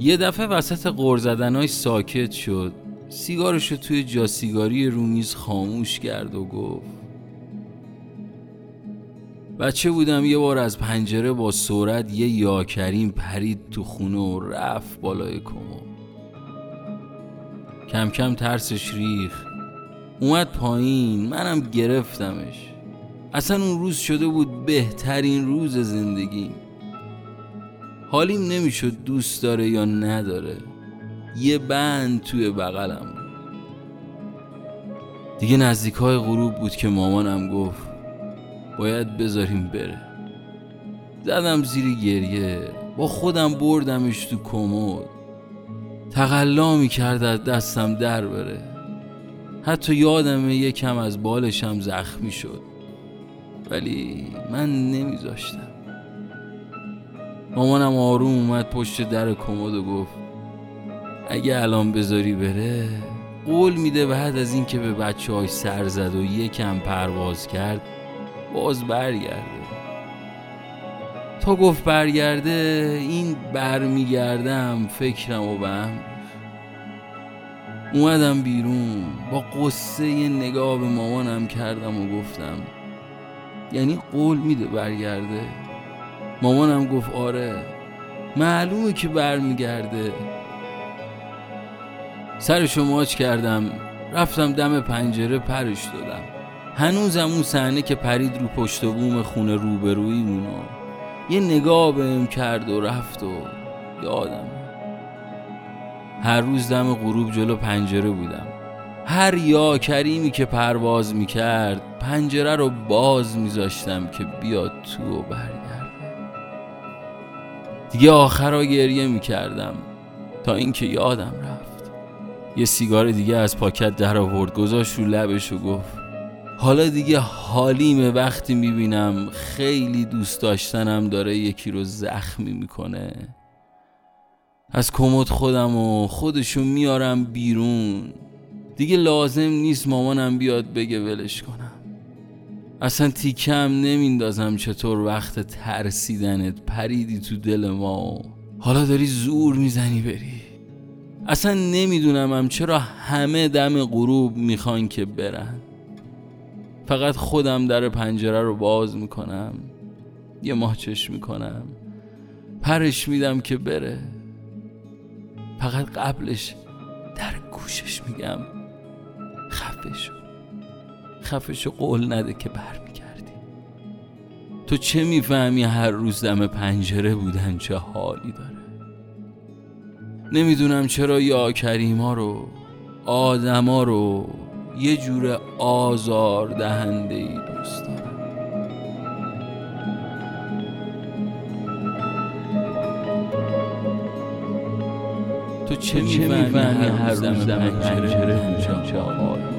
یه دفعه وسط غور ساکت شد. سیگارشو توی جاسیگاری رومیز خاموش کرد و گفت بچه بودم یه بار از پنجره با سرعت یه یاکریم پرید تو خونه و رفت بالای کمو کم کم ترسش ریخ اومد پایین منم گرفتمش. اصلا اون روز شده بود بهترین روز زندگیم. حالیم نمی‌شد دوست داره یا نداره. یه بند توی بغلم دیگه نزدیک های غروب بود که مامانم گفت باید بذاریم بره. زدم زیر گریه با خودم بردمش تو کمد. تقلا می‌کرد از دستم در بره. حتی یادمه یکم از بالشم زخمی شد. ولی من نمیذاشتم. مامانم آروم اومد پشت در کمد و گفت اگه الان بذاری بره قول میده بعد از اینکه به بچه های سر زد و یکم پرواز کرد باز برگرده. تا گفت برگرده این برمیگردم فکرم و به اومدم بیرون با قصه یه نگاه به مامانم کردم و گفتم یعنی قول میده برگرده؟ مامانم گفت آره. معلومه که برمیگرده. سرشو ماچ کردم. رفتم دم پنجره پرش دادم. هنوزم اون صحنه که پرید رو پشت بوم خونه روبروی مونو یه نگاه بهم کرد و رفت و یادم. هر روز دم غروب جلو پنجره بودم. هر یا کریمی که پرواز می‌کرد پنجره رو باز میذاشتم که بیاد تو و برگرده دیگه آخرا گریه می‌کردم تا اینکه یادم رفت. یه سیگار دیگه از پاکت در آورد گذاشت رو لبش و گفت حالا دیگه حالیمه وقتی می‌بینم خیلی دوست داشتنم داره یکی رو زخمی می‌کنه. از کمد خودم و خودشو میارم بیرون. دیگه لازم نیست مامانم بیاد بگه ولش کنم. اصلا تیکم نمیندازم چطور وقت ترسیدنت. پریدی تو دل ما. حالا داری زور می‌زنی بری. اصلا نمیدونمم چرا همه دم غروب می‌خوان که برن. فقط خودم در پنجره رو باز می‌کنم. یه ماچش می‌کنم. پرش میدم که بره. فقط قبلش در گوشش میگم خفه خفشو قول نده که برمیگردی. تو چه می‌فهمی هر روز دم پنجره بودن چه حالی داره؟ نمی‌دونم چرا یا کریما رو آدما رو یه جور آزار دهنده ای دوست دارم. تو چه می‌فهمی هر روز دم پنجره چه حالی